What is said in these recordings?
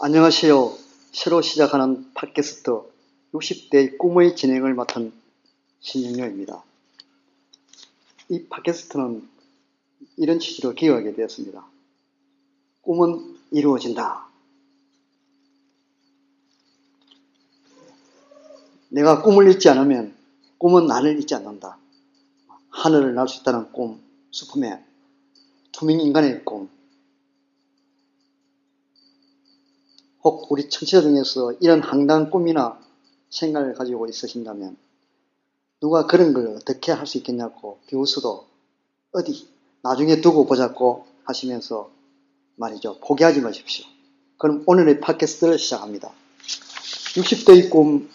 안녕하세요. 새로 시작하는 팟캐스트 60대의 꿈의 진행을 맡은 신영료입니다. 이 팟캐스트는 이런 취지로 기획하게 되었습니다. 꿈은 이루어진다. 내가 꿈을 잊지 않으면 꿈은 나를 잊지 않는다. 하늘을 날 수 있다는 꿈, 슈퍼맨, 투명 인간의 꿈, 혹 우리 청취자 중에서 이런 황당한 꿈이나 생각을 가지고 있으신다면 누가 그런 걸 어떻게 할 수 있겠냐고 비웃어도 어디 나중에 두고 보자고 하시면서 말이죠. 포기하지 마십시오. 그럼 오늘의 팟캐스트를 시작합니다. 60대의 꿈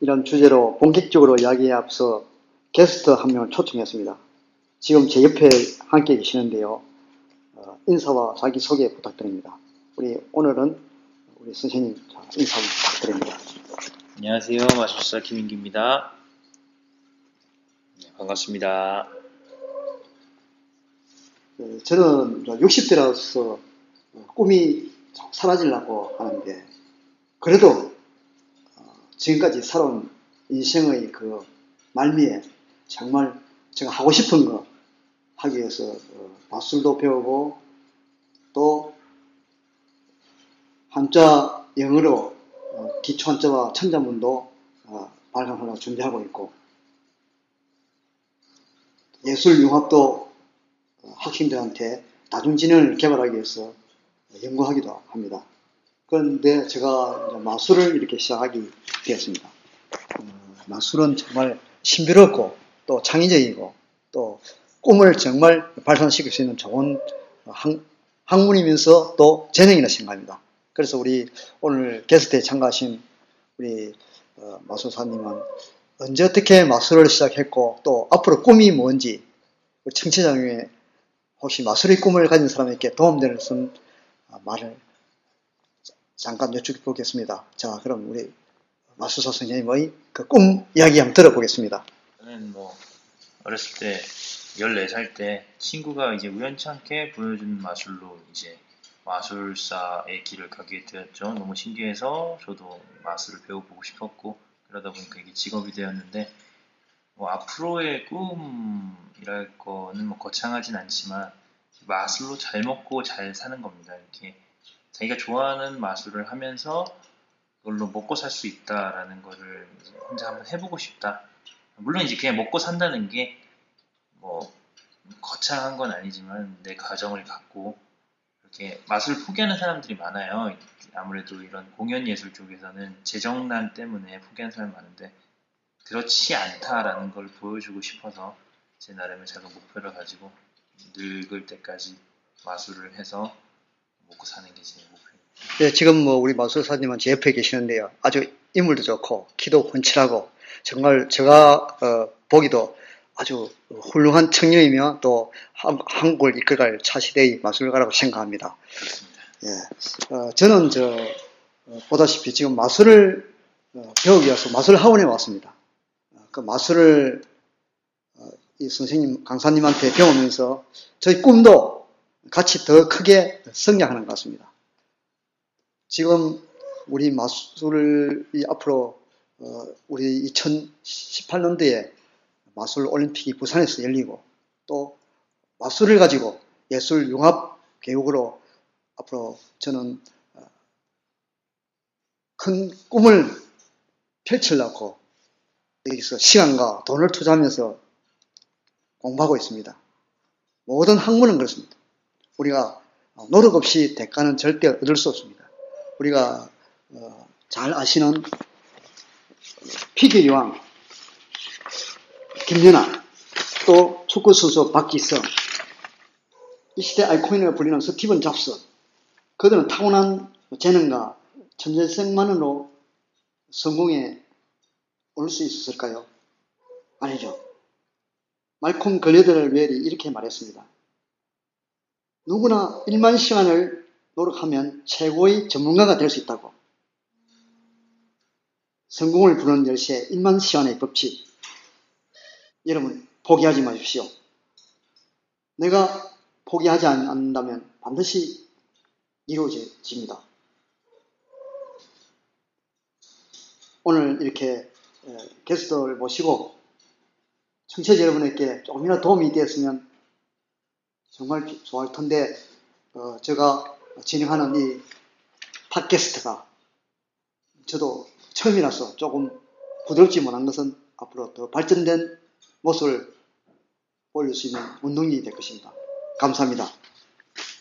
이런 주제로 본격적으로 이야기에 앞서 게스트 한 명을 초청했습니다. 지금 제 옆에 함께 계시는데요. 어, 인사와 자기소개 부탁드립니다. 우리 오늘은 우리 선생님 인사 부탁드립니다. 안녕하세요. 마술사 김인기입니다. 네, 반갑습니다. 네, 저는 60대라서 꿈이 사라지려고 하는데 그래도 어, 지금까지 살아온 인생의 그 말미에 정말 제가 하고 싶은 거 하기 위해서 어, 마술도 배우고 또 한자 영어로 어, 기초 한자와 천자문도 발간하려고 준비하고 있고 예술 융합도 학생들한테 다중지능을 개발하기 위해서 연구하기도 합니다. 그런데 제가 마술을 이렇게 시작하게 되었습니다. 어, 마술은 정말 신비롭고 또 창의적이고 또 꿈을 정말 발산시킬 수 있는 좋은 학, 학문이면서 또 재능이라 생각합니다. 그래서 우리 오늘 게스트에 참가하신 우리 어, 마술사님은 언제 어떻게 마술을 시작했고 또 앞으로 꿈이 뭔지 청취자 중에 혹시 마술의 꿈을 가진 사람에게 도움되는 말을 잠깐 여쭤보겠습니다. 자, 그럼 우리 마술사 선생님의 그 꿈 이야기 한번 들어보겠습니다. 저는 뭐 어렸을 때 14살 때 친구가 이제 우연찮게 보여준 마술로 이제 마술사의 길을 가게 되었죠. 너무 신기해서 저도 마술을 배워보고 싶었고 그러다 보니까 이게 직업이 되었는데 뭐 앞으로의 꿈이랄 거는 뭐 거창하진 않지만 마술로 잘 먹고 잘 사는 겁니다. 이렇게 자기가 좋아하는 마술을 하면서 그걸로 먹고 살 수 있다라는 거를 혼자 한번 해보고 싶다. 물론 이제 그냥 먹고 산다는 게 뭐 거창한 건 아니지만 내 가정을 갖고 이렇게 맛을 포기하는 사람들이 많아요. 아무래도 이런 공연 예술 쪽에서는 재정난 때문에 포기하는 사람이 많은데 그렇지 않다라는 걸 보여주고 싶어서 제 나름의 작은 목표를 가지고 늙을 때까지 마술을 해서 먹고 사는 게 제 목표입니다. 네, 지금 뭐 우리 마술사님은 제 옆에 계시는데요. 아주 인물도 좋고 키도 훤칠하고 정말 제가 어, 보기도 아주 훌륭한 청년이며 또 한국을 이끌어갈 차시대의 마술가라고 생각합니다. 예, 어, 저는 저 어, 보다시피 지금 마술을 어, 배우기 위해서 마술 학원에 왔습니다. 어, 그 마술을 어, 이 선생님 강사님한테 배우면서 저희 꿈도 같이 더 크게 성장하는 것 같습니다. 지금 우리 마술이 앞으로 어, 우리 2018년도에 마술 올림픽이 부산에서 열리고 또 마술을 가지고 예술 융합 교육으로 앞으로 저는 어, 큰 꿈을 펼치려고 여기서 시간과 돈을 투자하면서 공부하고 있습니다. 모든 학문은 그렇습니다. 우리가 노력 없이 대가는 절대 얻을 수 없습니다. 우리가 어, 잘 아시는 피겨왕 김연아 또 축구 선수 박기성 이 시대 아이콘이라고 불리는 스티븐 잡스 그들은 타고난 재능과 천재성만으로 성공에 올 수 있었을까요? 아니죠. 말콤 글래드를 웰이 이렇게 말했습니다. 누구나 1만 시간을 노력하면 최고의 전문가가 될 수 있다고. 성공을 부르는 열쇠 1만 시간의 법칙. 여러분, 포기하지 마십시오. 내가 포기하지 않- 않는다면 반드시 이루어집니다. 오늘 이렇게 에, 게스트를 모시고 청취자 여러분에게 조금이나 도움이 되었으면 정말 좋을 텐데 어, 제가 진행하는 이 팟캐스트가 저도 처음이라서 조금 부드럽지 못한 것은 앞으로 더 발전된 모습을 보일 수 있는 운동이 될 것입니다. 감사합니다.